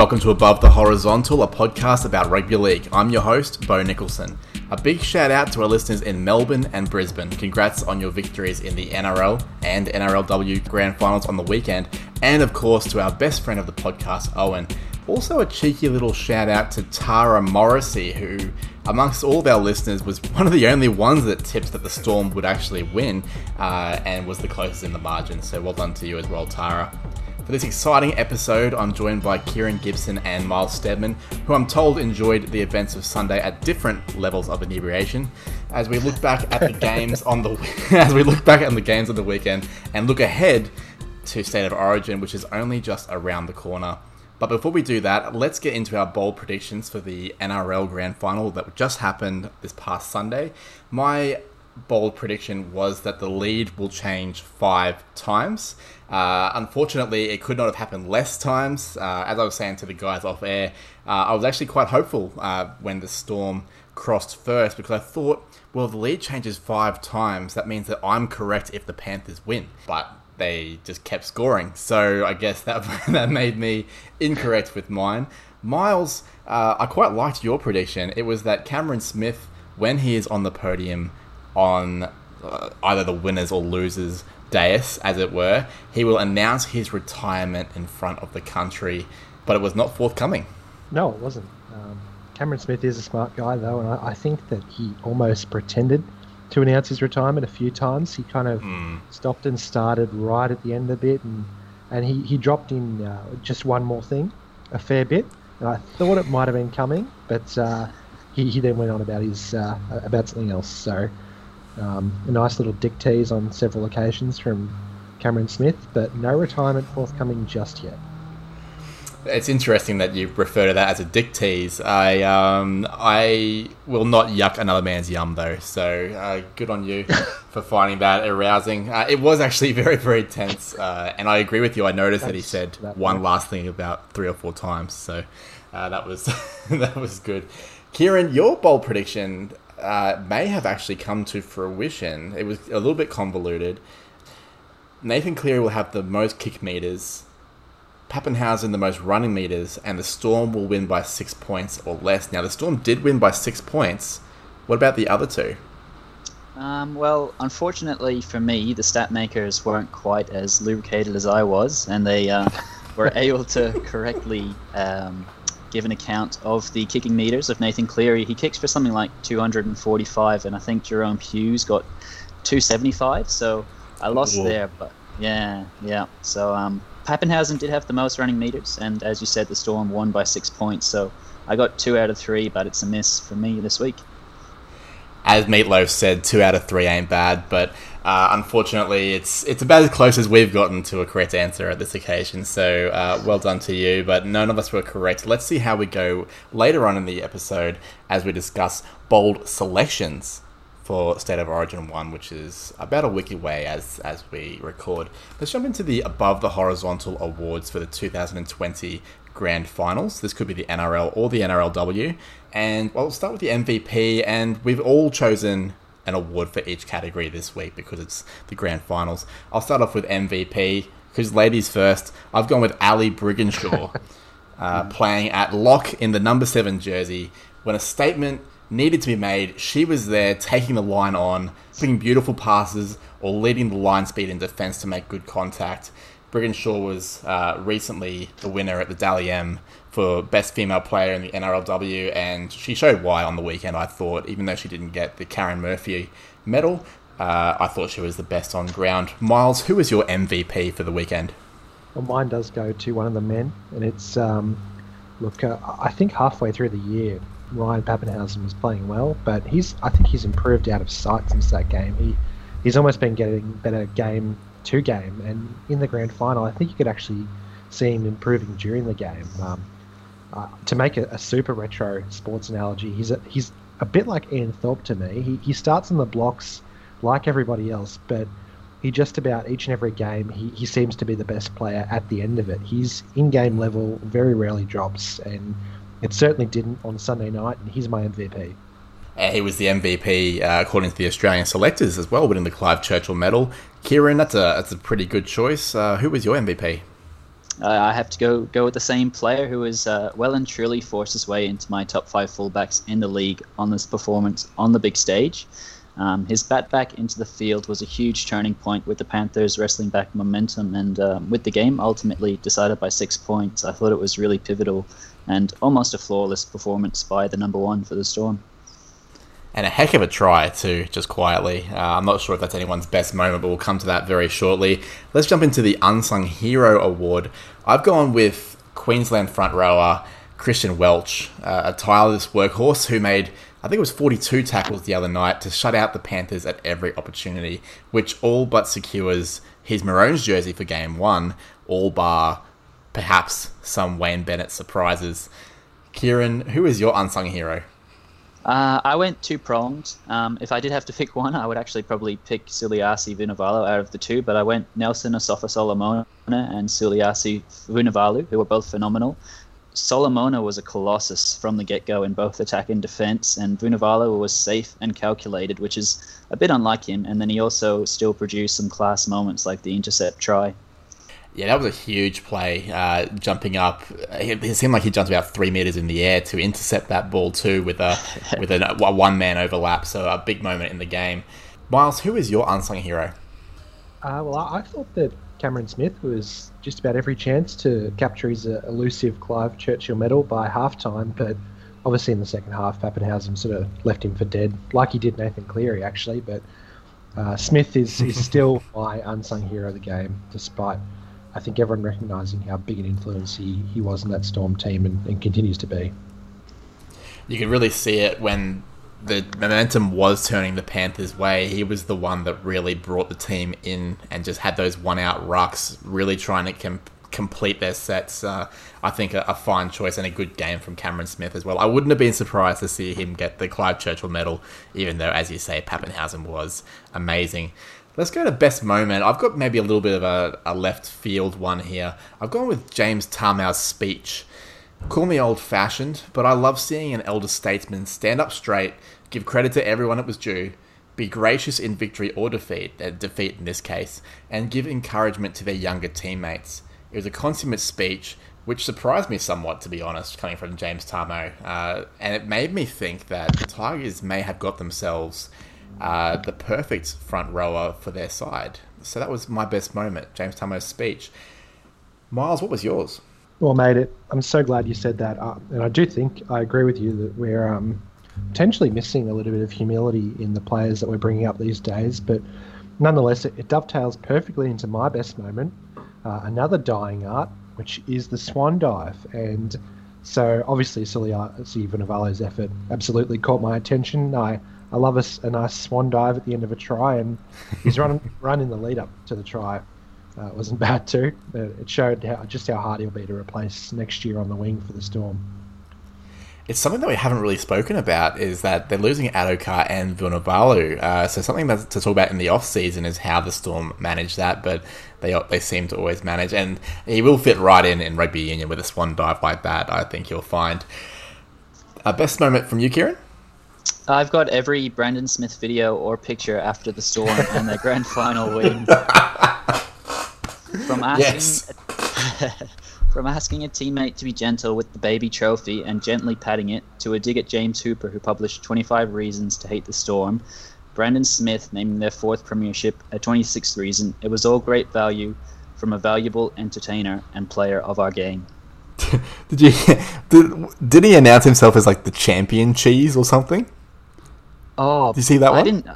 Welcome to Above the Horizontal, a podcast about rugby league. I'm your host, Bo Nicholson. A big shout out to our listeners in Melbourne and Brisbane. Congrats on your victories in the NRL and NRLW Grand Finals on the weekend. And of course, to our best friend of the podcast, Owen. Also, a cheeky little shout out to Tara Morrissey, who, amongst all of our listeners, was one of the only ones that tipped that the Storm would actually win uh, and was the closest in the margin. So, well done to you as well, Tara. For this exciting episode, I'm joined by Kieran Gibson and Miles Stedman, who I'm told enjoyed the events of Sunday at different levels of inebriation. As we look back at the games on the as we look back at the games of the weekend and look ahead to State of Origin, which is only just around the corner. But before we do that, let's get into our bold predictions for the NRL Grand Final that just happened this past Sunday. My bold prediction was that the lead will change five times. Uh, unfortunately, it could not have happened less times. Uh, as I was saying to the guys off air, uh, I was actually quite hopeful uh, when the Storm crossed first because I thought, well, the lead changes five times. That means that I'm correct if the Panthers win. But they just kept scoring. So I guess that, that made me incorrect with mine. Miles, uh, I quite liked your prediction. It was that Cameron Smith, when he is on the podium, on uh, either the winners or losers dais, as it were, he will announce his retirement in front of the country, but it was not forthcoming. No, it wasn't. Um, Cameron Smith is a smart guy, though, and I, I, think that he almost pretended to announce his retirement a few times. He kind of mm. stopped and started right at the end a bit, and and he, he dropped in uh, just one more thing, a fair bit. And I thought it might have been coming, but uh, he, he then went on about his uh, about something else. So um, a nice little dick tease on several occasions from Cameron Smith, but no retirement forthcoming just yet. It's interesting that you refer to that as a dick tease. I um, I will not yuck another man's yum though, so uh, good on you for finding that arousing. Uh, it was actually very very tense, uh, and I agree with you. I noticed that he said that one last thing about three or four times, so uh, that was that was good. Kieran, your bold prediction uh, may have actually come to fruition. It was a little bit convoluted. Nathan Cleary will have the most kick meters, Papenhuyzen the most running meters, and the Storm will win by six points or less. Now, the Storm did win by six points. What about the other two? Um, well, unfortunately for me, the stat makers weren't quite as lubricated as I was, and they uh, were able to correctly um, give an account of the kicking meters of Nathan Cleary. He kicks for something like 245, and I think Jahrome Hughes got 275. So I lost Whoa. there, but yeah, yeah. So um, Papenhuyzen did have the most running meters, and as you said, the Storm won by six points. So I got two out of three, but it's a miss for me this week. As Meatloaf said, two out of three ain't bad, but uh, unfortunately, it's it's about as close as we've gotten to a correct answer at this occasion. So uh, well done to you, but none of us were correct. Let's see how we go later on in the episode as we discuss bold selections for State of Origin 1, which is about a week away as, as we record. Let's jump into the Above the Horizontal Awards for the 2020 Grand Finals. This could be the NRL or the NRLW. And well, we'll start with the MVP, and we've all chosen an award for each category this week because it's the grand finals. I'll start off with MVP because ladies first. I've gone with Ali Brigginshaw uh, playing at lock in the number seven jersey when a statement needed to be made. She was there taking the line on, putting beautiful passes or leading the line speed in defence to make good contact. Brigginshaw was uh, recently the winner at the Dally M for best female player in the NRLW, and she showed why on the weekend. I thought, even though she didn't get the Karyn Murphy medal, uh, I thought she was the best on ground. Miles, who was your MVP for the weekend? Well, mine does go to one of the men, and it's um, look. Uh, I think halfway through the year, Ryan Papenhuyzen was playing well, but he's. I think he's improved out of sight since that game. He he's almost been getting better game to game, and in the grand final, I think you could actually see him improving during the game. Um, uh, to make a, a, super retro sports analogy, he's a, he's a bit like Ian Thorpe to me. He, he starts in the blocks like everybody else, but he just about each and every game he, he seems to be the best player at the end of it. His in-game level very rarely drops, and it certainly didn't on Sunday night. And he's my MVP. Uh, he was the MVP uh, according to the Australian selectors as well, winning the Clive Churchill Medal. Kieran, that's a that's a pretty good choice. Uh, who was your MVP? Uh, I have to go go with the same player who has uh, well and truly forced his way into my top five fullbacks in the league on this performance on the big stage. Um, his bat back into the field was a huge turning point with the Panthers wrestling back momentum and um, with the game ultimately decided by six points. I thought it was really pivotal and almost a flawless performance by the number one for the Storm. And a heck of a try, too, just quietly. Uh, I'm not sure if that's anyone's best moment, but we'll come to that very shortly. Let's jump into the Unsung Hero Award. I've gone with Queensland front rower Christian Welch, uh, a tireless workhorse who made I think it was 42 tackles the other night to shut out the Panthers at every opportunity, which all but secures his Maroons jersey for game one, all bar perhaps some Wayne Bennett surprises. Kieran, who is your unsung hero? Uh, I went two pronged. Um, if I did have to pick one, I would actually probably pick Suliasi Vunivalu out of the two, but I went Nelson Asofa Solomona and Suliasi Vunivalu, who were both phenomenal. Solomona was a colossus from the get go in both attack and defense, and Vunivalu was safe and calculated, which is a bit unlike him. And then he also still produced some class moments like the intercept try. Yeah, that was a huge play. Uh, jumping up, it seemed like he jumped about three meters in the air to intercept that ball too, with a with a, a one man overlap. So a big moment in the game. Miles, who is your unsung hero? Uh, well, I, I thought that Cameron Smith was just about every chance to capture his uh, elusive Clive Churchill medal by halftime, but obviously in the second half, Papenhuyzen sort of left him for dead, like he did Nathan Cleary actually. But uh, Smith is, is still my unsung hero of the game, despite I think everyone recognising how big an influence he, he was in that Storm team and, and continues to be. You could really see it when the momentum was turning the Panthers' way. He was the one that really brought the team in and just had those one out rucks, really trying to com- complete their sets. Uh, I think a, a, fine choice and a good game from Cameron Smith as well. I wouldn't have been surprised to see him get the Clive Churchill medal, even though, as you say, Papenhuyzen was amazing. Let's go to best moment. I've got maybe a little bit of a, a left field one here. I've gone with James Tamou's speech. Call me old fashioned, but I love seeing an elder statesman stand up straight, give credit to everyone it was due, be gracious in victory or defeat, uh, defeat in this case, and give encouragement to their younger teammates. It was a consummate speech, which surprised me somewhat, to be honest, coming from James Tamou, uh, and it made me think that the Tigers may have got themselves uh, the perfect front rower for their side. So that was my best moment, James Tamou's speech. Miles, what was yours? Well, mate, it, I'm so glad you said that. Uh, and I do think I agree with you that we're um, potentially missing a little bit of humility in the players that we're bringing up these days. But nonetheless, it, it dovetails perfectly into my best moment. Uh, another dying art, which is the swan dive. And so obviously, Suliasi Vunivalu's effort absolutely caught my attention. I I love a, a, nice swan dive at the end of a try, and his run run in the lead up to the try uh, wasn't bad too. It showed how, just how hard he'll be to replace next year on the wing for the Storm. It's something that we haven't really spoken about is that they're losing Addo-Carr and Vunivalu. Uh, so something that to talk about in the off season is how the Storm manage that, but they they seem to always manage, and he will fit right in in rugby union with a swan dive like that. I think you'll find. Uh, best moment from you, Kieran? I've got every Brandon Smith video or picture after the storm and the grand final win. From asking, yes. a, from asking a teammate to be gentle with the baby trophy and gently patting it, to a dig at James Hooper, who published 25 Reasons to Hate the Storm, Brandon Smith naming their fourth premiership a 26th reason. It was all great value from a valuable entertainer and player of our game. did you did, did he announce himself as like the champion cheese or something? Oh, did you see that one? I one? didn't.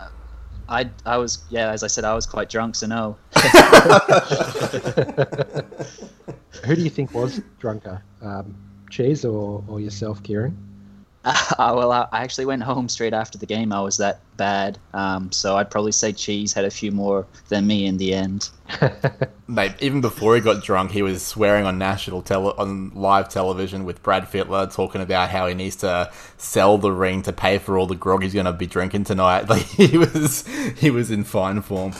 I I was yeah, as I said, I was quite drunk, so no. Who do you think was drunker, um, Cheese or, or yourself, Kieran? Uh, well, I, actually went home straight after the game. I was that bad, um, so I'd probably say Cheese had a few more than me in the end. Mate, even before he got drunk, he was swearing on national tele- on live television with Brad Fittler, talking about how he needs to sell the ring to pay for all the grog he's going to be drinking tonight. Like he was, he was in fine form.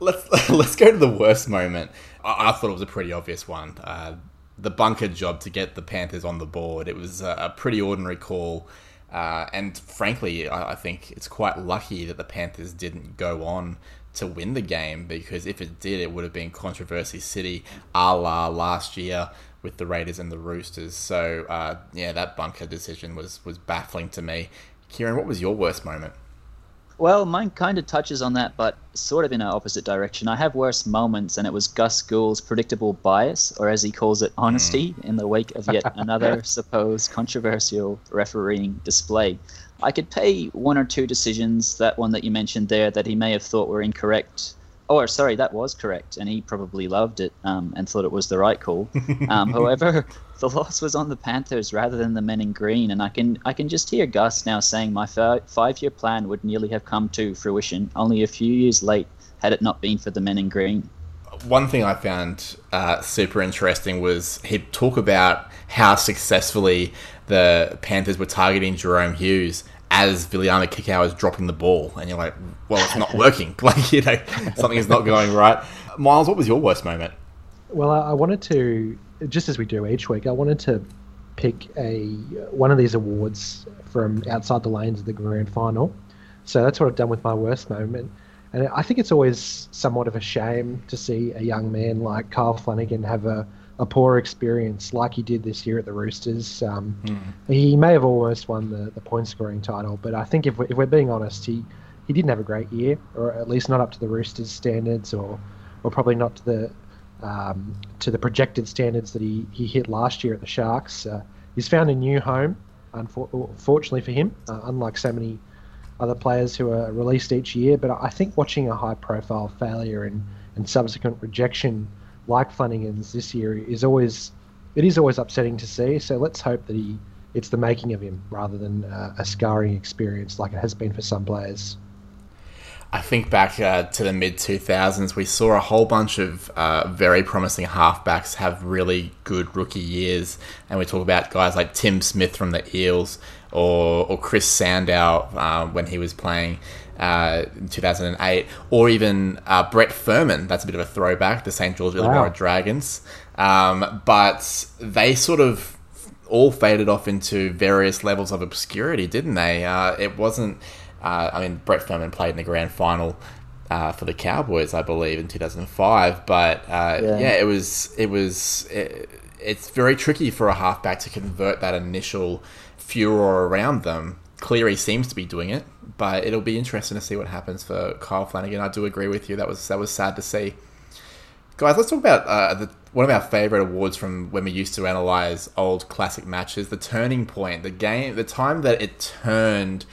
Let's let's go to the worst moment. I, I thought it was a pretty obvious one. Uh, the bunker job to get the Panthers on the board. It was a, pretty ordinary call. Uh, and frankly, I, I, think it's quite lucky that the Panthers didn't go on to win the game because if it did, it would have been controversy city a la last year with the Raiders and the Roosters. So uh, yeah, that bunker decision was was baffling to me. Kieran, what was your worst moment? Well, mine kind of touches on that, but sort of in an opposite direction. I have worse moments, and it was Gus Gould's predictable bias, or as he calls it, honesty, mm. in the wake of yet another supposed controversial refereeing display. I could pay one or two decisions, that one that you mentioned there, that he may have thought were incorrect. Oh, sorry, that was correct, and he probably loved it um, and thought it was the right call. Um, however, the loss was on the Panthers rather than the men in green, and I can I can just hear Gus now saying my five year plan would nearly have come to fruition only a few years late had it not been for the men in green. One thing I found uh, super interesting was he'd talk about how successfully the Panthers were targeting Jahrome Hughes as Viliame Kikau is dropping the ball, and you're like, well, it's not working. like you know, something is not going right. Miles, what was your worst moment? Well, I wanted to just as we do each week, I wanted to pick a one of these awards from outside the lanes of the grand final. So that's what I've done with my worst moment. And I think it's always somewhat of a shame to see a young man like Kyle Flanagan have a, a poor experience like he did this year at the Roosters. Um, mm. He may have almost won the, the point scoring title, but I think if we're, if we're being honest, he, he didn't have a great year, or at least not up to the Roosters' standards, or, or probably not to the um, to the projected standards that he, he hit last year at the Sharks. Uh, he's found a new home, unfortunately for him, uh, unlike so many other players who are released each year. But I think watching a high profile failure and, and subsequent rejection like Flanagan's this year is always it is always upsetting to see. So let's hope that he it's the making of him rather than uh, a scarring experience like it has been for some players. I think back uh, to the mid 2000s, we saw a whole bunch of uh, very promising halfbacks have really good rookie years. And we talk about guys like Tim Smith from the Eels or, or Chris Sandow uh, when he was playing uh, in 2008, or even uh, Brett Firman. That's a bit of a throwback, the St. George Illawarra wow. Dragons. Um, but they sort of all faded off into various levels of obscurity, didn't they? Uh, it wasn't uh, I mean, Brett Firman played in the grand final uh, for the Cowboys, I believe, in 2005. But uh, yeah. yeah. it was it was it, it's very tricky for a halfback to convert that initial furor around them. Cleary seems to be doing it, but it'll be interesting to see what happens for Kyle Flanagan. I do agree with you. That was that was sad to see. Guys, let's talk about uh, the, one of our favorite awards from when we used to analyze old classic matches. The turning point, the game, the time that it turned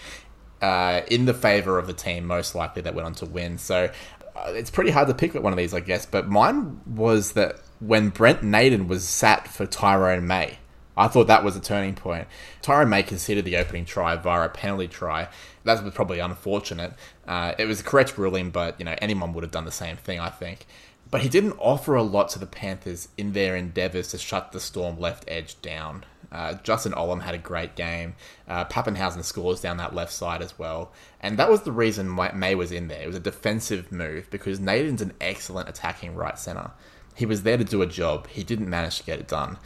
uh, in the favor of the team most likely that went on to win. So uh, it's pretty hard to pick one of these, I guess. But mine was that when Brent Naden was sat for Tyrone May. I thought that was a turning point. Tyrone May conceded the opening try via a penalty try. That was probably unfortunate. Uh, it was a correct ruling, but you know anyone would have done the same thing. I think. But he didn't offer a lot to the Panthers in their endeavours to shut the Storm left edge down. Uh, Justin Olam had a great game. Uh, Papenhuyzen scores down that left side as well. And that was the reason May was in there. It was a defensive move because Naden's an excellent attacking right centre. He was there to do a job. He didn't manage to get it done.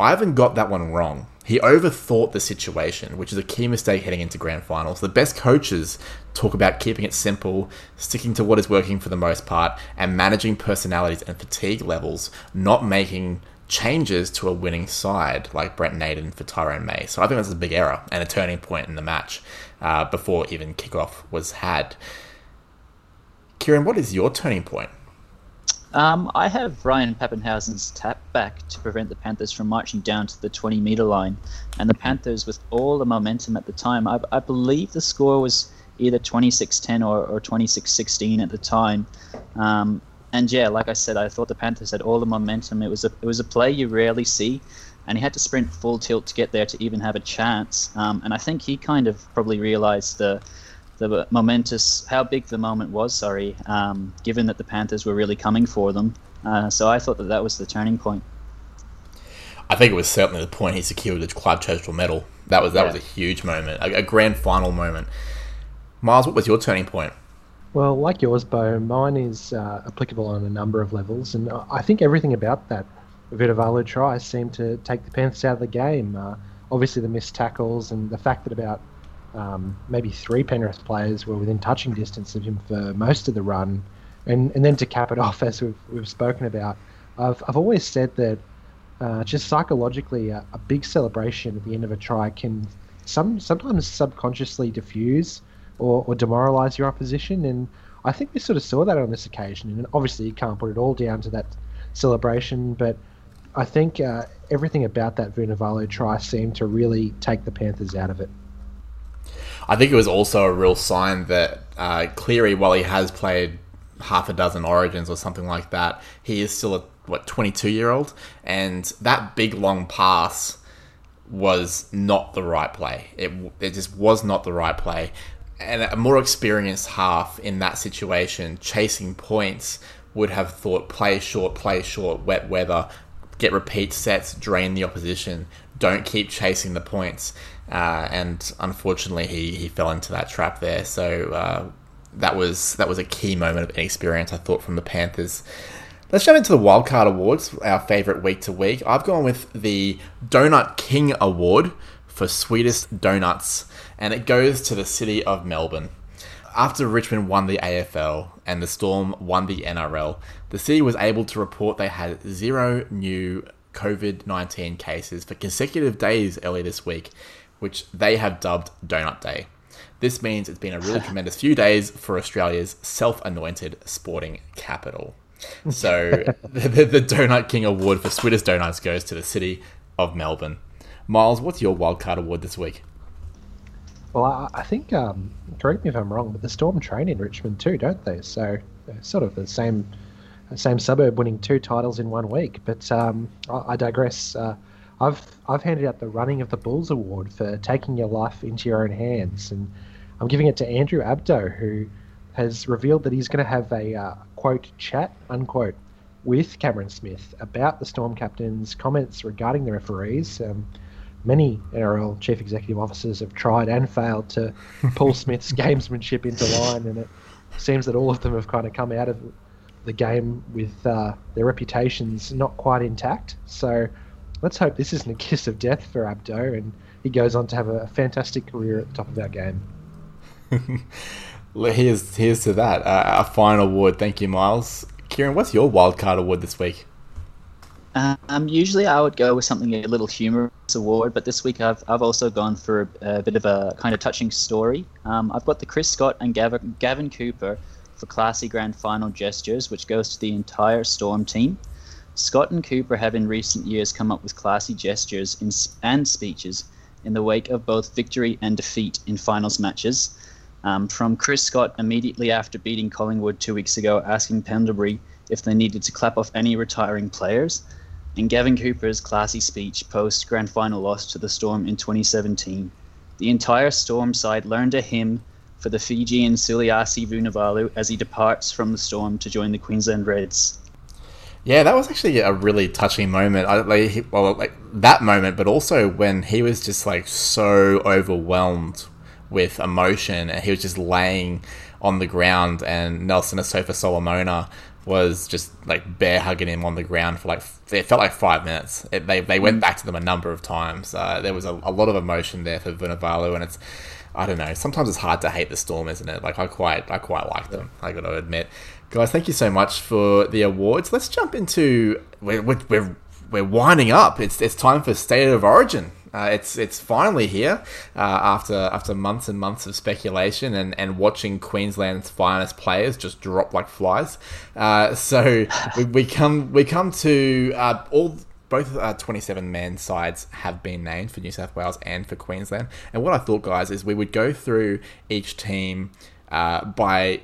Ivan got that one wrong. He overthought the situation, which is a key mistake heading into grand finals. The best coaches talk about keeping it simple, sticking to what is working for the most part, and managing personalities and fatigue levels, not making changes to a winning side like Brent Naden for Tyrone May. So I think that's a big error and a turning point in the match uh, before even kickoff was had. Kieran, what is your turning point? Um, I have Ryan Papenhuyzen's tap back to prevent the Panthers from marching down to the 20 meter line. And the Panthers, with all the momentum at the time, I, I believe the score was either 26 10 or, or 26 16 at the time. Um, and yeah, like I said, I thought the Panthers had all the momentum. It was a it was a play you rarely see, and he had to sprint full tilt to get there to even have a chance. Um, and I think he kind of probably realized the the momentous how big the moment was. Sorry, um, given that the Panthers were really coming for them. Uh, so I thought that that was the turning point. I think it was certainly the point he secured the Clive Churchill medal. That was that yeah. was a huge moment, a, a grand final moment. Miles, what was your turning point? Well, like yours, Bo, mine is uh, applicable on a number of levels, and I think everything about that Vunivalu try seemed to take the Panthers out of the game. Uh, obviously the missed tackles and the fact that about um, maybe three Penrith players were within touching distance of him for most of the run, and and then to cap it off, as we've we've spoken about, I've I've always said that uh, just psychologically, a, a, big celebration at the end of a try can some sometimes subconsciously diffuse or, or demoralise your opposition, and I think we sort of saw that on this occasion. And obviously, you can't put it all down to that celebration, but I think uh, everything about that Vunivalu try seemed to really take the Panthers out of it. I think it was also a real sign that uh, Cleary, while he has played half a dozen Origins or something like that, he is still a what 22 year old, and that big long pass was not the right play. It it just was not the right play, and a more experienced half in that situation, chasing points, would have thought play short, play short, wet weather, get repeat sets, drain the opposition. Don't keep chasing the points. Uh, and unfortunately, he, he fell into that trap there. So uh, that was that was a key moment of inexperience, I thought, from the Panthers. Let's jump into the Wildcard Awards, our favourite week to week. I've gone with the Donut King Award for sweetest donuts, and it goes to the city of Melbourne. After Richmond won the AFL and the Storm won the NRL, the city was able to report they had zero new COVID 19 cases for consecutive days early this week, which they have dubbed Donut Day. This means it's been a really tremendous few days for Australia's self anointed sporting capital. So, the, the, Donut King Award for sweetest donuts goes to the city of Melbourne. Miles, what's your wildcard award this week? Well, I, I think, um, correct me if I'm wrong, but the Storm train in Richmond too, don't they? So, sort of the same same suburb winning two titles in one week. But um, I, I, digress. Uh, I've I've handed out the Running of the Bulls award for taking your life into your own hands, and I'm giving it to Andrew Abdo, who has revealed that he's going to have a uh, quote chat unquote with Cameron Smith about the Storm captain's comments regarding the referees. Um, many NRL chief executive officers have tried and failed to pull Smith's gamesmanship into line, and it seems that all of them have kind of come out of the game with uh, their reputations not quite intact. So let's hope this isn't a kiss of death for Abdo, and he goes on to have a fantastic career at the top of our game. here's here's to that. Uh, a final award. Thank you, Miles. Kieran, what's your wildcard award this week? Um, usually I would go with something a little humorous award, but this week I've, I've also gone for a, a bit of a kind of touching story. Um, I've got the Chris Scott and Gavin, Gavin Cooper for classy grand final gestures, which goes to the entire Storm team. Scott and Cooper have in recent years come up with classy gestures in, and speeches in the wake of both victory and defeat in finals matches. Um, from Chris Scott immediately after beating Collingwood two weeks ago, asking Pendlebury if they needed to clap off any retiring players, and Gavin Cooper's classy speech post grand final loss to the Storm in 2017. The entire Storm side learned a hymn for the Fijian Suliasi Vunivalu as he departs from the Storm to join the Queensland Reds. Yeah, that was actually a really touching moment. I, like, well, like that moment, but also when he was just like so overwhelmed with emotion, and he was just laying on the ground, and Nelson Asofa Solomona was just like bear hugging him on the ground for like it felt like five minutes. It, they they went mm. back to them a number of times. Uh, there was a, a, lot of emotion there for Vunivalu, and it's I don't know. Sometimes it's hard to hate the Storm, isn't it? Like I quite I quite like them. I got to admit, guys. Thank you so much for the awards. Let's jump into we're we're we're winding up. It's it's time for State of Origin. Uh, it's it's finally here uh, after after months and months of speculation and, and watching Queensland's finest players just drop like flies. Uh, so we, we come we come to uh, all both uh, 27 man sides have been named for New South Wales and for Queensland. And what I thought, guys, is we would go through each team uh, by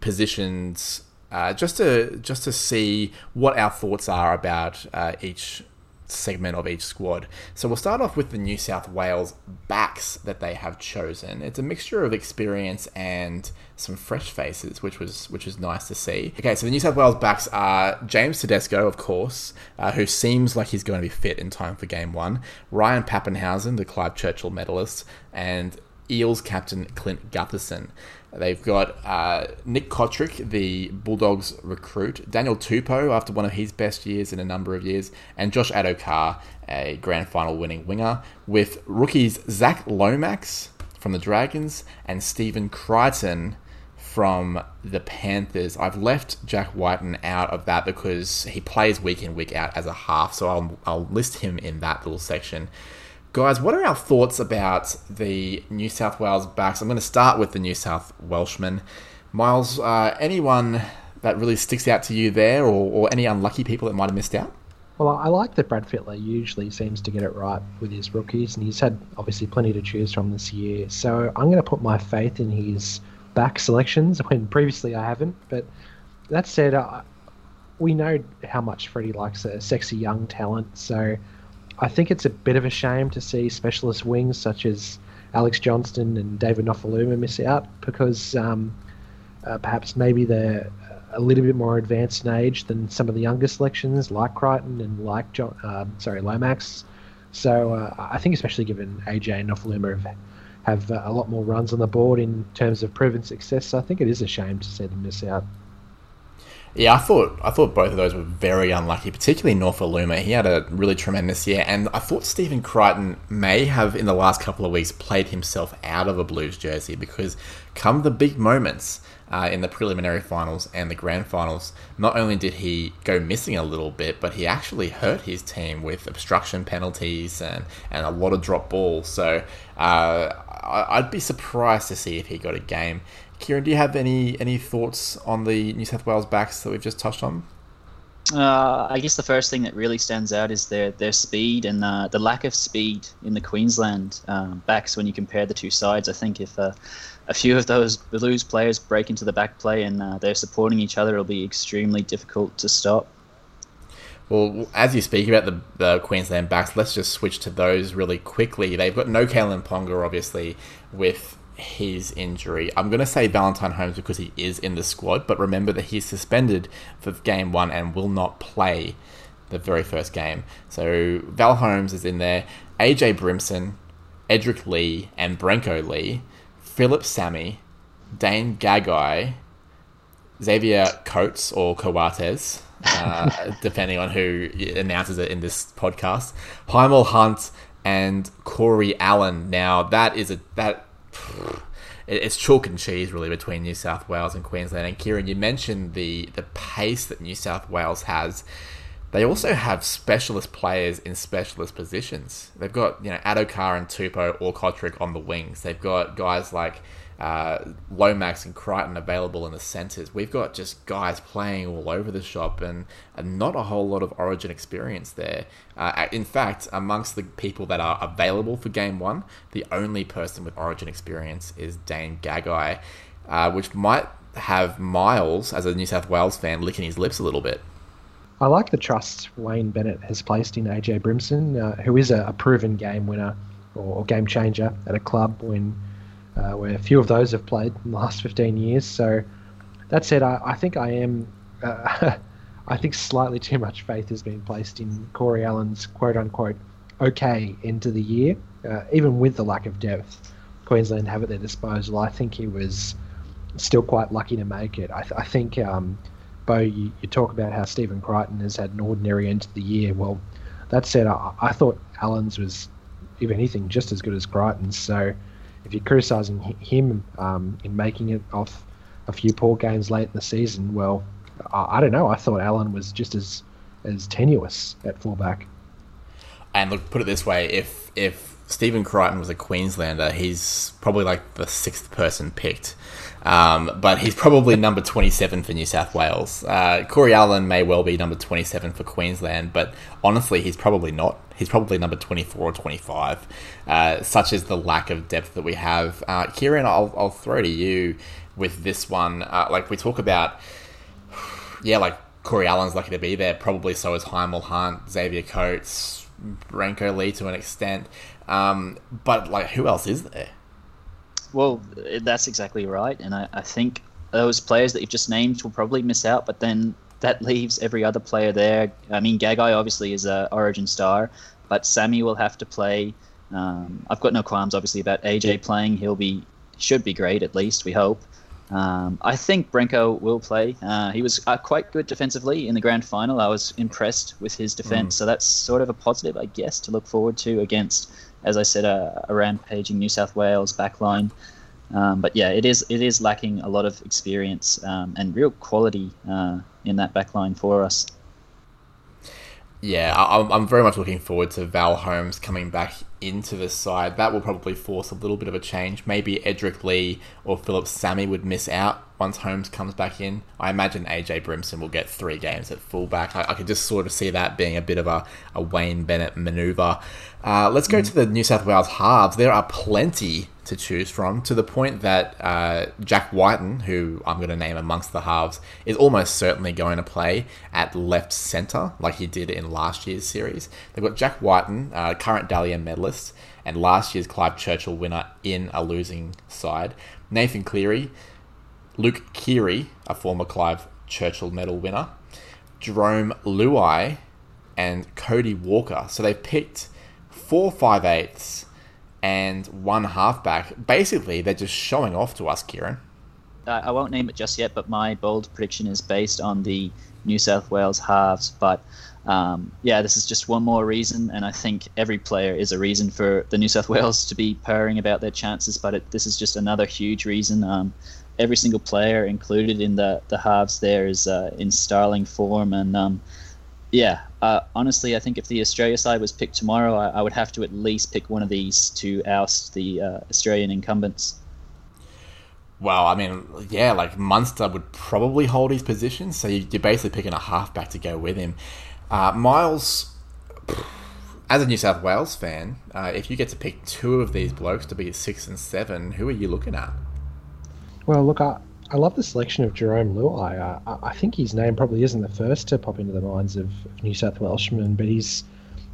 positions uh, just to just to see what our thoughts are about uh, each segment of each squad. So we'll start off with the New South Wales backs that they have chosen. It's a mixture of experience and some fresh faces, which was which was nice to see. Okay, so the New South Wales backs are James Tedesco, of course, uh, who seems like he's going to be fit in time for Game One. Ryan Papenhuyzen, the Clive Churchill medalist, and Eels captain Clint Gutherson. They've got uh, Nick Cotric, the Bulldogs recruit, Daniel Tupou, after one of his best years in a number of years, and Josh Addo-Carr, a grand final winning winger, with rookies Zach Lomax from the Dragons and Stephen Crichton from the Panthers. I've left Jack Wighton out of that because he plays week in, week out as a half, so I'll, I'll list him in that little section. Guys, what are our thoughts about the New South Wales backs? I'm going to start with the New South Welshman. Miles, uh, anyone that really sticks out to you there, or, or any unlucky people that might have missed out? Well, I like that Brad Fittler usually seems to get it right with his rookies, and he's had obviously plenty to choose from this year. So I'm going to put my faith in his back selections when previously I haven't. But that said, uh, we know how much Freddie likes a sexy young talent. So I think it's a bit of a shame to see specialist wings such as Alex Johnston and David Nofoaluma miss out because um, uh, perhaps maybe they're a little bit more advanced in age than some of the younger selections like Crichton and like John, uh, sorry Lomax. So uh, I think especially given AJ and Nofoaluma have, have uh, a lot more runs on the board in terms of proven success, I think it is a shame to see them miss out. Yeah, I thought I thought both of those were very unlucky, particularly Nofoaluma. He had a really tremendous year, and I thought Stephen Crichton may have, in the last couple of weeks, played himself out of a Blues jersey because come the big moments uh, in the preliminary finals and the grand finals, not only did he go missing a little bit, but he actually hurt his team with obstruction penalties and, and a lot of drop balls. So uh, I'd be surprised to see if he got a game. Kieran, do you have any any thoughts on the New South Wales backs that we've just touched on? Uh, I guess the first thing that really stands out is their their speed and uh, the lack of speed in the Queensland um, backs when you compare the two sides. I think if uh, a few of those Blues players break into the back play and uh, they're supporting each other, it'll be extremely difficult to stop. Well, as you speak about the, the Queensland backs, let's just switch to those really quickly. They've got no Kalyn Ponga, obviously, with his injury. I'm going to say Valentine Holmes because he is in the squad, but remember that he's suspended for game one and will not play the very first game. So Val Holmes is in there, AJ Brimson, Edrick Lee, and Brenko Lee, Phillip Sami, Dane Gagai, Xavier Coates or Coates, uh, depending on who announces it in this podcast, Hymel Hunt, and Corey Allen. Now that is a that it's chalk and cheese really between New South Wales and Queensland. And Kieran, you mentioned the the pace that New South Wales has. They also have specialist players in specialist positions. They've got you know Addo-Carr and Tupou or Cotric on the wings. They've got guys like uh, Lomax and Crichton available in the centres. We've got just guys playing all over the shop and, and not a whole lot of origin experience there. Uh, in fact, amongst the people that are available for game one, the only person with origin experience is Dane Gagai, uh, which might have Miles, as a New South Wales fan, licking his lips a little bit. I like the trust Wayne Bennett has placed in AJ Brimson, uh, who is a, a, proven game winner or, or game changer at a club when uh, where a few of those have played in the last 15 years. So that said, I, I think I am. Uh, I think slightly too much faith has been placed in Corey Allen's quote unquote okay end of the year, uh, even with the lack of depth Queensland have at their disposal. I think he was still quite lucky to make it. I, th- I think, um, Bo, you, you, talk about how Stephen Crichton has had an ordinary end to the year. Well, that said, I, I thought Allen's was, if anything, just as good as Crichton's. So if you're criticising him um, in making it off a few poor games late in the season, well, I, I, don't know. I thought Allen was just as as tenuous at fullback. And look, put it this way: if if Stephen Crichton was a Queenslander, he's probably like the sixth person picked. Um, but he's probably number 27 for New South Wales. Uh, Corey Allen may well be number 27 for Queensland, but honestly, he's probably not. He's probably number 24 or 25. Uh, such is the lack of depth that we have. Uh, Kieran, I'll, I'll throw to you with this one. Uh, like we talk about, yeah, like Corey Allen's lucky to be there. Probably so is Hymel Hunt, Xavier Coates, Brenko Lee to an extent. Um, but like, who else is there? Well, that's exactly right, and I, I think those players that you've just named will probably miss out. But then that leaves every other player there. I mean, Gagai obviously is a Origin star, but Sami will have to play. Um, I've got no qualms, obviously, about AJ playing. He'll be should be great at least. We hope. Um, I think Brenko will play. Uh, he was uh, quite good defensively in the grand final. I was impressed with his defense, mm. so that's sort of a positive, I guess, to look forward to against, as I said, a, a rampaging New South Wales backline. Um, but yeah, it is it is lacking a lot of experience um, and real quality uh, in that backline for us. Yeah, I'm very much looking forward to Val Holmes coming back into the side. That will probably force a little bit of a change. Maybe Edrick Lee or Phillip Sami would miss out once Holmes comes back in. I imagine AJ Brimson will get three games at fullback. I, I could just sort of see that being a bit of a, a Wayne Bennett maneuver. Uh, let's go mm. to the New South Wales halves. There are plenty to choose from, to the point that uh, Jack Wighton, who I'm going to name amongst the halves, is almost certainly going to play at left centre, like he did in last year's series. They've got Jack Wighton, uh, current Dally M medalist, and last year's Clive Churchill winner in a losing side. Nathan Cleary, Luke Keary, a former Clive Churchill medal winner, Jarome Luai, and Cody Walker. So they've picked four five eighths and one halfback. Basically, they're just showing off to us, Kieran. I won't name it just yet, but my bold prediction is based on the New South Wales halves. But um, yeah, this is just one more reason, and I think every player is a reason for the New South Wales to be purring about their chances. But it, this is just another huge reason. Um, every single player included in the the halves there is uh, in starling form, and um, yeah, uh, honestly, I think if the Australia side was picked tomorrow, I, I, would have to at least pick one of these to oust the uh, Australian incumbents. Well, I mean, yeah, like Munster would probably hold his position, so you're basically picking a halfback to go with him. Uh, Miles, as a New South Wales fan, uh, if you get to pick two of these blokes to be six and seven, who are you looking at? Well, look, I, I love the selection of Jarome Luai. I, I think his name probably isn't the first to pop into the minds of, of New South Welshmen, but he's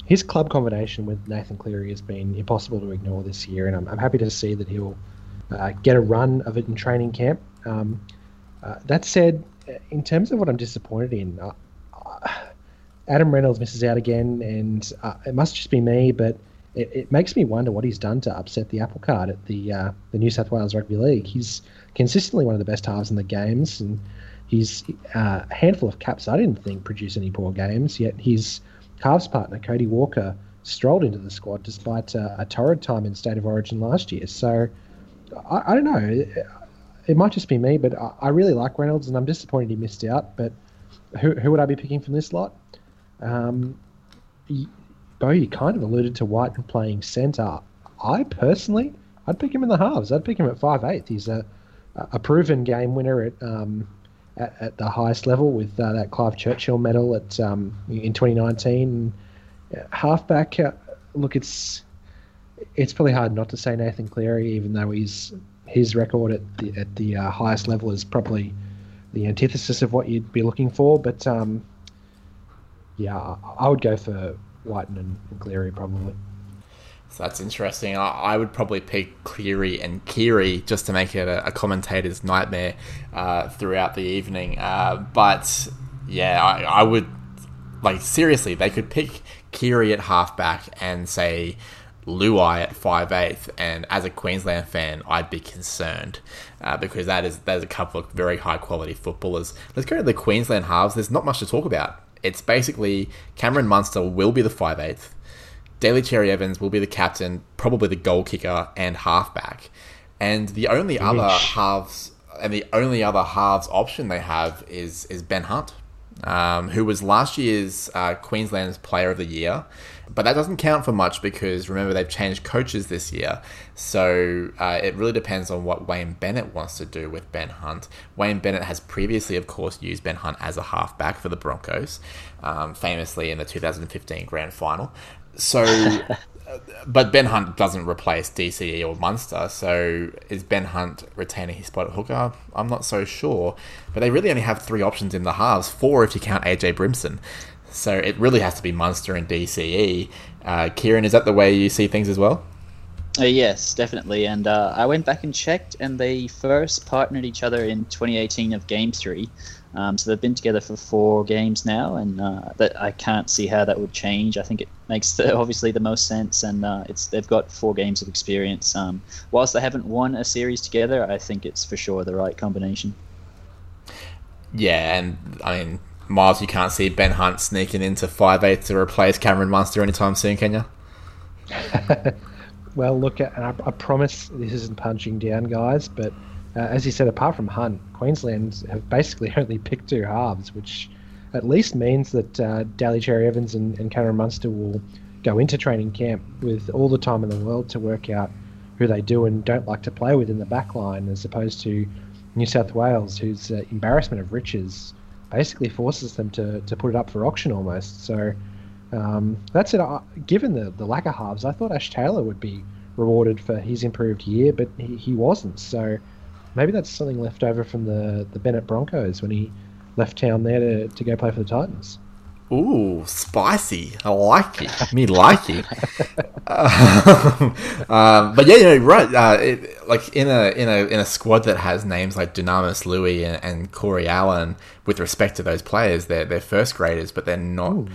his club combination with Nathan Cleary has been impossible to ignore this year, and I'm, I'm happy to see that he'll uh, get a run of it in training camp. Um, uh, that said, in terms of what I'm disappointed in, uh, uh Adam Reynolds misses out again, and uh, it must just be me, but it, it, makes me wonder what he's done to upset the apple cart at the uh, the New South Wales Rugby League. He's consistently one of the best halves in the games, and his uh, handful of caps I didn't think produced any poor games. Yet his halves partner Cody Walker strolled into the squad despite uh, a torrid time in State of Origin last year. So I, I don't know. It, it, might just be me, but I, I, really like Reynolds, and I'm disappointed he missed out. But who, who would I be picking from this lot? Um, Bo, you kind of alluded to White playing centre. I personally, I'd pick him in the halves. I'd pick him at five eighth. He's a a proven game winner at um, at, at, the highest level with uh, that Clive Churchill medal at um, in 2019. Halfback, uh, look, it's it's probably hard not to say Nathan Cleary, even though he's his record at the at the uh, highest level is probably the antithesis of what you'd be looking for. But um, yeah, I would go for And, and Cleary probably. So that's interesting. I, I, would probably pick Cleary and Keary just to make it a, a commentator's nightmare uh, throughout the evening. Uh, but yeah, I, I, would like seriously. They could pick Keary at halfback and say Luai at five eighth, and as a Queensland fan, I'd be concerned uh, because that is there's a couple of very high quality footballers. Let's go to the Queensland halves. There's not much to talk about. It's basically Cameron Munster will be the five eighth. Daly Cherry Evans will be the captain, probably the goal kicker and halfback. And the only other halves and the only other halves option they have is is Ben Hunt, um, who was last year's uh, Queensland's Player of the Year. But that doesn't count for much because remember they've changed coaches this year, so uh, it really depends on what Wayne Bennett wants to do with Ben Hunt. Wayne Bennett has previously, of course, used Ben Hunt as a halfback for the Broncos, um, famously in the 2015 Grand Final. So, but Ben Hunt doesn't replace DCE or Munster. So, is Ben Hunt retaining his spot at hooker? I'm not so sure. But they really only have three options in the halves, four if you count AJ Brimson. So it really has to be Munster and DCE. Uh, Kieran, is that the way you see things as well? Uh, yes, definitely. And uh, I went back and checked, and they first partnered each other in 2018 of Game 3. Um, so they've been together for four games now, and uh, that I can't see how that would change. I think it makes the, obviously the most sense, and uh, it's they've got four games of experience. Um, whilst they haven't won a series together, I think it's for sure the right combination. Yeah, and I mean, Miles, you can't see Ben Hunt sneaking into five eight to replace Cameron Munster anytime soon, can you? well, look, I, I promise this isn't punching down, guys, but uh, as you said, apart from Hunt, Queensland have basically only picked two halves, which at least means that uh, Daly Cherry Evans and, and Cameron Munster will go into training camp with all the time in the world to work out who they do and don't like to play with in the back line, as opposed to New South Wales, whose uh, embarrassment of riches basically forces them to, to put it up for auction almost. So um, that's it. Given the, the lack of halves, I thought Ash Taylor would be rewarded for his improved year, but he, he wasn't. So maybe that's something left over from the, the Bennett Broncos when he left town there to, to go play for the Titans. Ooh, spicy. I like it. Me like it. um, but yeah, you're right. Uh, it, like in a in a in a squad that has names like Dunamis Lui and, and Corey Allen, with respect to those players, they're they're first graders, but they're not. Ooh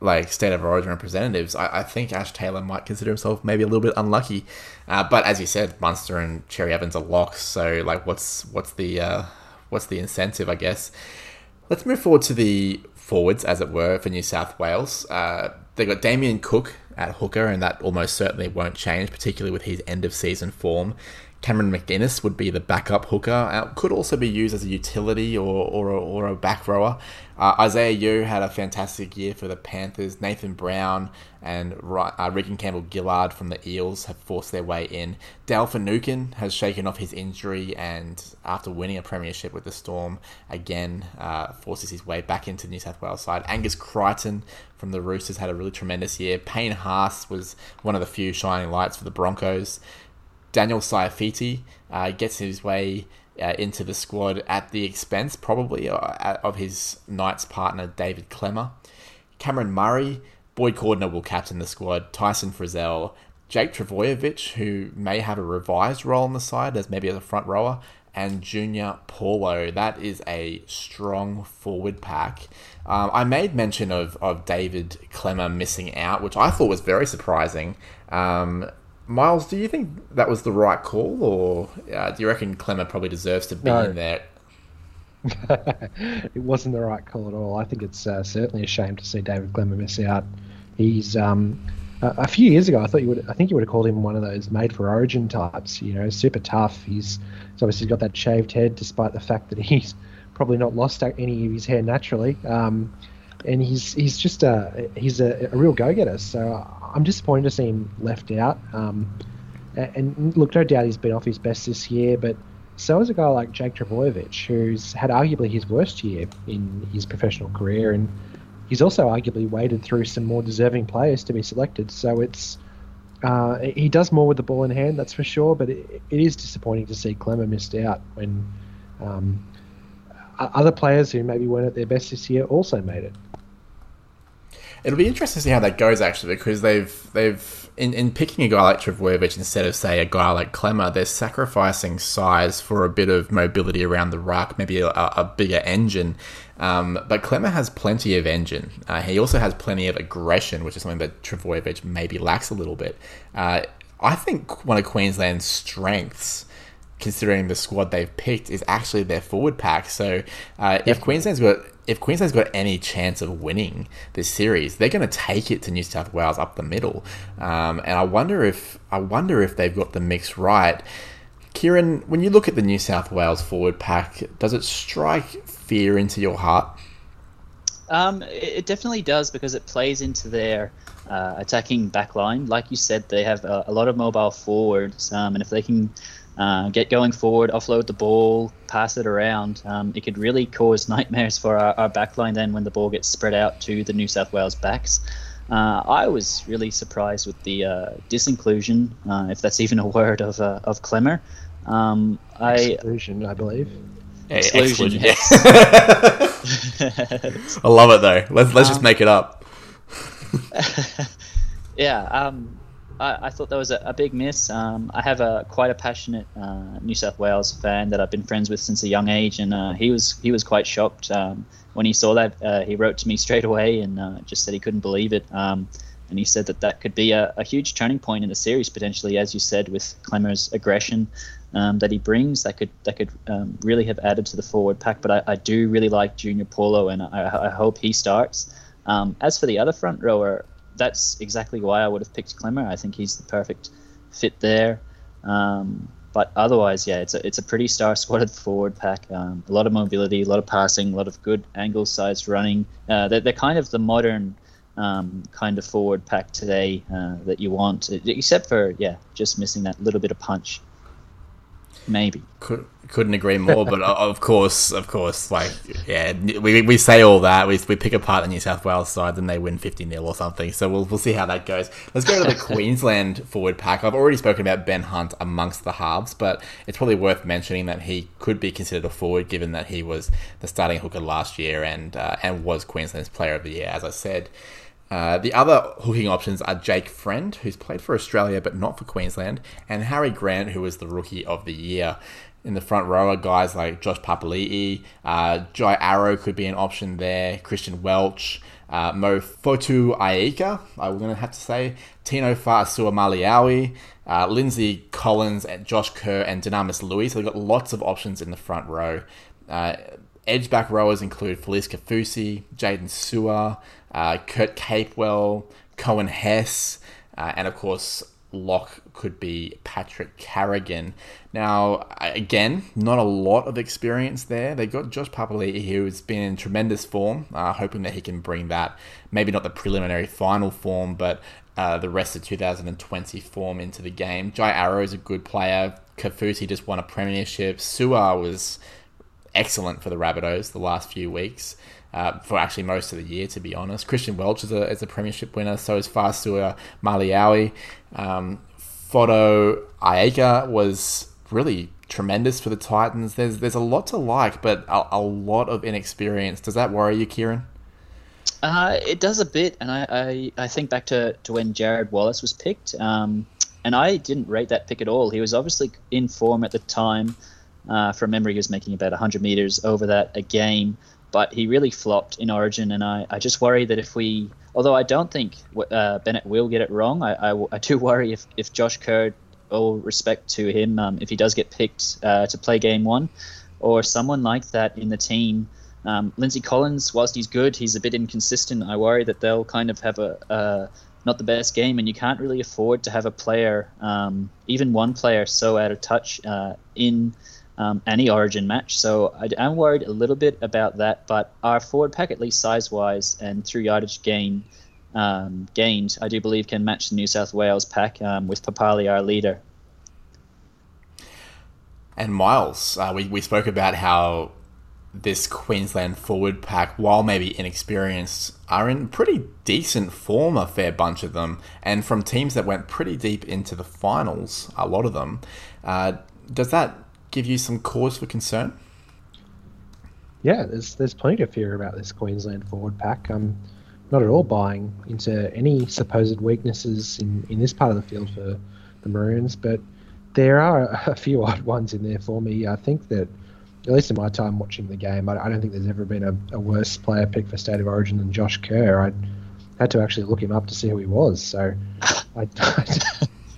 like state of origin representatives, I, I, think Ash Taylor might consider himself maybe a little bit unlucky. Uh, but as you said, Munster and Cherry Evans are locks. So like, what's what's the uh, what's the incentive? I guess. Let's move forward to the forwards, as it were, for New South Wales. Uh, they got Damien Cook at hooker, and that almost certainly won't change, particularly with his end of season form. Cameron McInnes would be the backup hooker. Uh, could also be used as a utility or, or, a, or a back rower. Uh, Isaiah Yeo had a fantastic year for the Panthers. Nathan Brown and uh, Reagan Campbell Gillard from the Eels have forced their way in. Dale Finucane has shaken off his injury and, after winning a premiership with the Storm, again uh, forces his way back into the New South Wales side. Angus Crichton from the Roosters had a really tremendous year. Payne Haas was one of the few shining lights for the Broncos. Daniel Saifiti uh, gets his way uh, into the squad at the expense, probably, uh, of his Knights partner David Klemmer. Cameron Murray, Boyd Cordner will captain the squad. Tyson Frizell, Jake Trbojevic, who may have a revised role on the side as maybe as a front rower, and Junior Paulo. That is a strong forward pack. Um, I made mention of, of David Klemmer missing out, which I thought was very surprising. Um, Miles, do you think that was the right call, or uh, do you reckon Klemmer probably deserves to be no. in there? it wasn't the right call at all. I think it's uh, certainly a shame to see David Klemmer miss out. He's um, a, a, few years ago. I thought you would. I think you would have called him one of those made for Origin types. You know, super tough. He's, he's obviously got that shaved head, despite the fact that he's probably not lost any of his hair naturally. Um, and he's he's just a he's a, a real go getter. So I'm disappointed to see him left out. Um, and look, no doubt he's been off his best this year, but so is a guy like Jake Trbojevic, who's had arguably his worst year in his professional career, and he's also arguably waded through some more deserving players to be selected. So it's uh, he does more with the ball in hand, that's for sure. But it, it is disappointing to see Klemmer missed out when um, other players who maybe weren't at their best this year also made it. It'll be interesting to see how that goes actually, because they've they've in, in picking a guy like Trbojevic instead of say a guy like Klemmer, they're sacrificing size for a bit of mobility around the ruck, maybe a, a bigger engine. Um, but Klemmer has plenty of engine. Uh, he also has plenty of aggression, which is something that Trbojevic maybe lacks a little bit. Uh, I think one of Queensland's strengths considering the squad they've picked, is actually their forward pack. So uh, if Queensland's got if Queensland's got any chance of winning this series, they're going to take it to New South Wales up the middle. Um, and I wonder if I wonder if they've got the mix right. Kieran, when you look at the New South Wales forward pack, does it strike fear into your heart? Um, it definitely does because it plays into their uh, attacking backline. Like you said, they have a, a lot of mobile forwards, um, and if they can uh, get going forward, offload the ball, pass it around. Um, it could really cause nightmares for our, our backline then when the ball gets spread out to the New South Wales backs. Uh, I was really surprised with the uh, disinclusion, uh, if that's even a word, of uh, of Klemmer. Um, I exclusion, I believe. Exclusion, exclusion yes. I love it though. Let's let's um, just make it up. yeah. Um, I, I thought that was a, a big miss. Um, I have a quite a passionate uh, New South Wales fan that I've been friends with since a young age, and uh, he was he was quite shocked um, when he saw that. Uh, he wrote to me straight away and uh, just said he couldn't believe it. Um, and he said that that could be a, a, huge turning point in the series potentially, as you said, with Klemmer's aggression um, that he brings. That could that could um, really have added to the forward pack. But I, I do really like Junior Paulo, and I, I hope he starts. Um, as for the other front rower, that's exactly why I would have picked Klemmer. I think he's the perfect fit there. Um, but otherwise, yeah, it's a it's a pretty star-squatted forward pack. Um, a lot of mobility, a lot of passing, a lot of good angle-sized running. Uh, they're, they're kind of the modern um, kind of forward pack today uh, that you want, except for yeah, just missing that little bit of punch. Maybe. Could, couldn't agree more, but of course, of course, like yeah, we, we say all that we, we pick apart the New South Wales side, then they win fifty 0 or something. So we'll we'll see how that goes. Let's go to the Queensland forward pack. I've already spoken about Ben Hunt amongst the halves, but it's probably worth mentioning that he could be considered a forward, given that he was the starting hooker last year and uh, and was Queensland's Player of the Year, as I said. Uh, the other hooking options are Jake Friend, who's played for Australia but not for Queensland, and Harry Grant, who was the Rookie of the Year. In the front row are guys like Josh Papali'i, uh, Jai Arrow could be an option there, Christian Welch, uh, Mo Fotuaika, I'm going to have to say, Tino Fa'asuamaleaui, uh, Lindsay Collins, and Josh Kerr, and Dunamis Lui. So they've got lots of options in the front row. Uh, edge back rowers include Felise Kaufusi, Jaydn Su'A, uh, Kurt Capewell, Coen Hess, uh, and of course, lock could be Patrick Carrigan. Now, again, not a lot of experience there. They've got Josh Papali'i, who's been in tremendous form, uh, hoping that he can bring that, maybe not the preliminary final form, but uh, the rest of 2020 form into the game. Jai Arrow is a good player. Kaufusi just won a premiership. Su'A was excellent for the Rabbitohs the last few weeks uh, for actually most of the year, to be honest. Christian Welch is a, is a premiership winner, so is Fasua Maliawi. Um, Foto Aika was really tremendous for the Titans. There's there's a lot to like, but a, a lot of inexperience. Does that worry you, Kieran? Uh, it does a bit, and I, I, I, think back to, to when Jarrod Wallace was picked, um, and I didn't rate that pick at all. He was obviously in form at the time. Uh, from memory, he was making about 100 meters over that a game but he really flopped in Origin, and I, I just worry that if we, although I don't think uh, Bennett will get it wrong, I, I, I, do worry if, if Josh Kerr, all respect to him, um, if he does get picked uh, to play game one, or someone like that in the team. Um, Lindsay Collins, whilst he's good, he's a bit inconsistent. I worry that they'll kind of have a, a not the best game, and you can't really afford to have a player, um, even one player, so out of touch uh, in um, any Origin match. So I am worried a little bit about that. But our forward pack, at least size wise and through yardage gain um, gained, I do believe can match the New South Wales pack um, with Papali, our leader. And Miles, uh, we, we spoke about how this Queensland forward pack, while maybe inexperienced, are in pretty decent form, a fair bunch of them, and from teams that went pretty deep into the finals, a lot of them. Uh, does that give you some cause for concern? Yeah, there's there's plenty to fear about this Queensland forward pack. I'm not at all buying into any supposed weaknesses in, in this part of the field for the Maroons, but there are a few odd ones in there for me. I think that, at least in my time watching the game, I, I don't think there's ever been a, a, worse player pick for State of Origin than Josh Kerr. I had to actually look him up to see who he was. So I, I,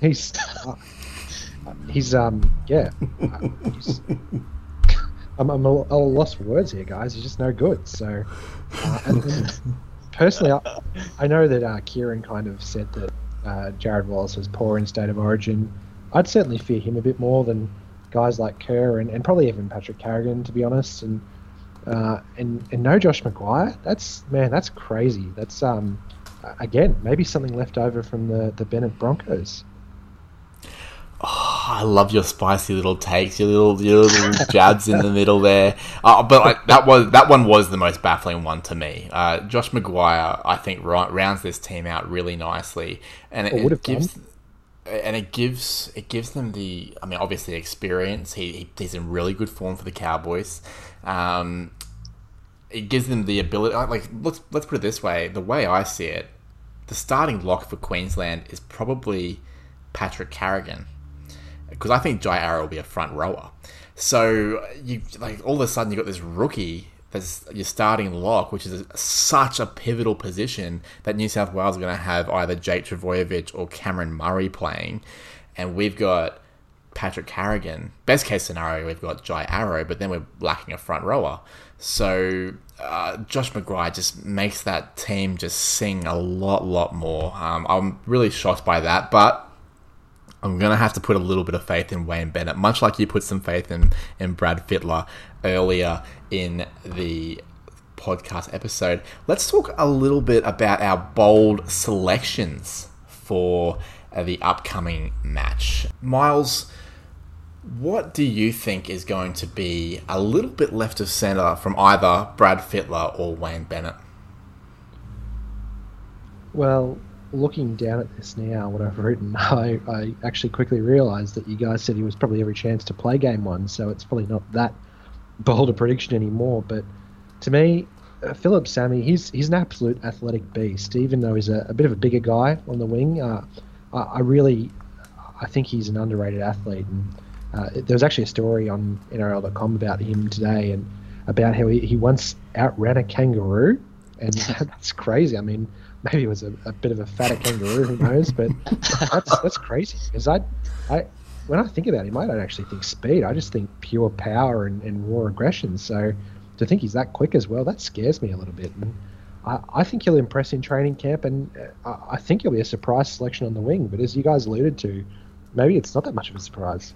he's he's um yeah. He's, I'm, I'm a, a lost for words here, guys. He's just no good. So, uh, and, and personally, I, I, know that uh, Kieran kind of said that uh, Jarrod Wallace was poor in state of origin. I'd certainly fear him a bit more than guys like Kerr and, and probably even Patrick Carrigan, to be honest. And uh, and and no Josh McGuire. That's man, that's crazy. That's um again maybe something left over from the the Bennett Broncos. Oh, I love your spicy little takes, your little your little jabs in the middle there. Uh, but like, that was that one was the most baffling one to me. Uh, Josh McGuire, I think, rounds this team out really nicely, and it, it gives. And it gives it gives them the I mean obviously experience. He, he he's in really good form for the Cowboys. Um, it gives them the ability. Like let's let's put it this way: the way I see it, the starting lock for Queensland is probably Patrick Carrigan because I think Jai Arrow will be a front rower. So you like all of a sudden you got this rookie that's your starting lock, which is such a pivotal position that New South Wales are going to have either Jake Trbojevic or Cameron Murray playing, and we've got Patrick Carrigan. Best case scenario, we've got Jai Arrow, but then we're lacking a front rower. So uh, Josh McGuire just makes that team just sing a lot, lot more. Um, I'm really shocked by that, but I'm going to have to put a little bit of faith in Wayne Bennett, much like you put some faith in, in Brad Fittler earlier in the podcast episode. Let's talk a little bit about our bold selections for the upcoming match. Miles, what do you think is going to be a little bit left of centre from either Brad Fittler or Wayne Bennett? Well, looking down at this now, what I've written, I, I actually quickly realised that you guys said he was probably every chance to play game one, so it's probably not that bold a prediction anymore. But to me, uh, Phillip Sami, he's he's an absolute athletic beast. Even though he's a, a bit of a bigger guy on the wing, uh, I, I, really, I think he's an underrated athlete. And uh, there was actually a story on NRL.com about him today, and about how he, he once outran a kangaroo, and that's crazy. I mean maybe it was a, a bit of a fatter kangaroo, who knows? But that's that's crazy because I, I, when I think about him, I don't actually think speed. I just think pure power and, and raw aggression. So to think he's that quick as well, that scares me a little bit. And I, I think he'll impress in training camp, and uh, I, I think he'll be a surprise selection on the wing. But as you guys alluded to, maybe it's not that much of a surprise.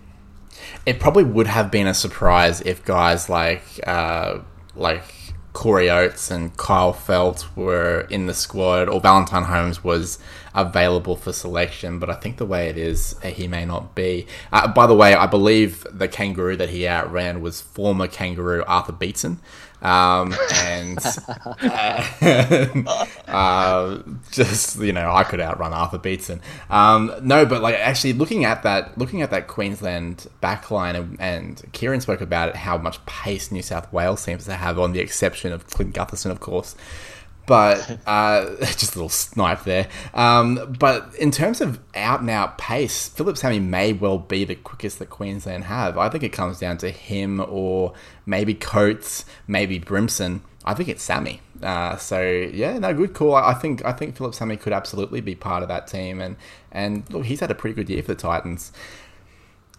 It probably would have been a surprise if guys like uh, like Corey Oates and Kyle Feldt were in the squad, or Valentine Holmes was available for selection, but I think the way it is, uh, he may not be. Uh, by the way, I believe the kangaroo that he outran was former kangaroo Arthur Beetson. Um, and uh, just you know, I could outrun Arthur Beetson. Um, no, but like actually looking at that, looking at that Queensland backline, and, and Kieran spoke about it, how much pace New South Wales seems to have, on the exception of Clint Gutherson, of course but uh, just a little snipe there. Um, but in terms of out and out pace, Phillip Sami may well be the quickest that Queensland have. I think it comes down to him or maybe Coates, maybe Brimson. I think it's Sami. Uh, so yeah, no, good call. I think I think Phillip Sami could absolutely be part of that team, and and look, he's had a pretty good year for the Titans.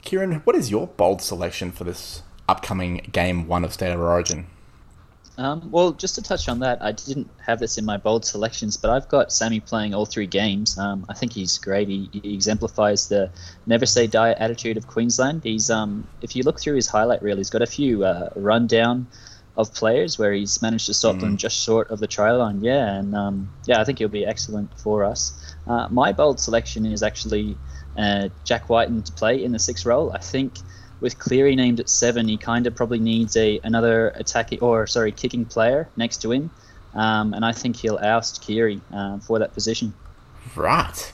Kieran, what is your bold selection for this upcoming game one of State of Origin? Um, well, just to touch on that, I didn't have this in my bold selections, but I've got Sami playing all three games. Um, I think he's great. He, he, exemplifies the never say die attitude of Queensland. He's, um, if you look through his highlight reel, he's got a few uh, rundown of players where he's managed to stop mm. them just short of the try line. Yeah, and um, yeah, I think he'll be excellent for us. Uh, my bold selection is actually uh, Jack Wighton to play in the sixth role. I think with Cleary named at seven, he kind of probably needs a another attacking or sorry kicking player next to him, um, and I think he'll oust Keary uh, for that position. Right.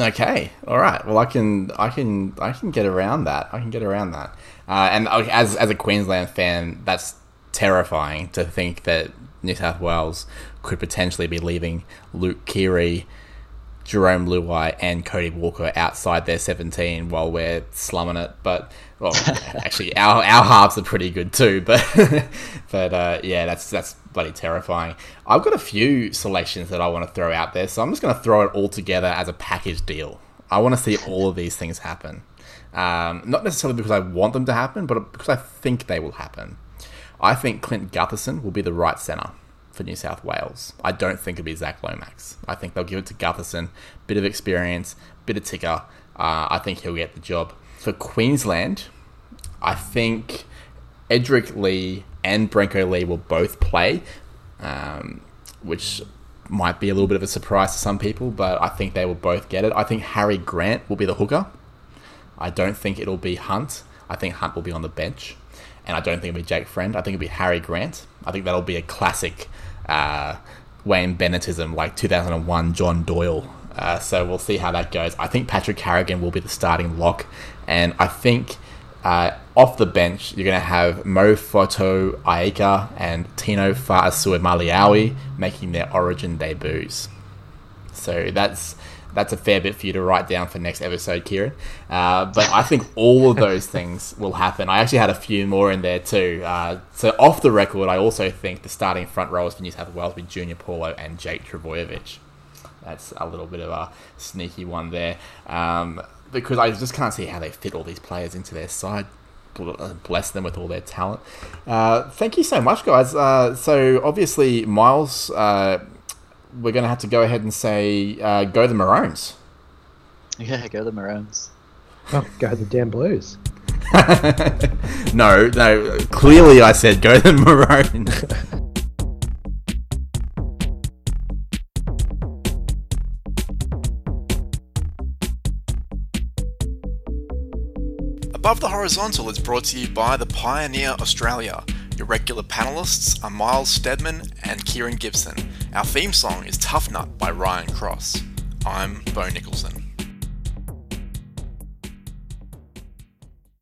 Okay. All right. Well, I can I can I can get around that. I can get around that. Uh, and as as a Queensland fan, that's terrifying to think that New South Wales could potentially be leaving Luke Keary Jarome Luai and Cody Walker outside their 17 while we're slumming it. But well, actually, our our halves are pretty good too. But but uh, yeah, that's that's bloody terrifying. I've got a few selections that I want to throw out there, so I'm just going to throw it all together as a package deal. I want to see all of these things happen. Um, not necessarily because I want them to happen, but because I think they will happen. I think Clint Gutherson will be the right centre for New South Wales. I don't think it'll be Zac Lomax. I think they'll give it to Gutherson. Bit of experience, bit of ticker. Uh, I think he'll get the job. For Queensland, I think Edrick Lee and Brenko Lee will both play, um, which might be a little bit of a surprise to some people, but I think they will both get it. I think Harry Grant will be the hooker. I don't think it'll be Hunt. I think Hunt will be on the bench. And I don't think it'll be Jake Friend. I think it'll be Harry Grant. I think that'll be a classic uh, Wayne Bennettism, like 2001 John Doyle. Uh, so we'll see how that goes. I think Patrick Carrigan will be the starting lock, and I think uh, off the bench you're going to have Mo Fotuaika and Tino Fa'asuamaleaui making their Origin debuts. So that's that's a fair bit for you to write down for next episode, Kieran. Uh, but I think all of those things will happen. I actually had a few more in there too. Uh, so off the record, I also think the starting front rowers for New South Wales with Junior Paulo and Jake Trbojevic. That's a little bit of a sneaky one there. Um, because I just can't see how they fit all these players into their side. Bless them with all their talent. Uh, thank you so much, guys. Uh, so obviously, Miles uh, we're going to have to go ahead and say uh, go the Maroons. Yeah, go the Maroons. Oh, go the damn Blues. no, no. Clearly, I said go the Maroons. Above the Horizontal is brought to you by the Pioneer Australia. Your regular panelists are Miles Stedman and Kieran Gibson. Our theme song is Tough Nut by Ryan Cross. I'm Bo Nicholson.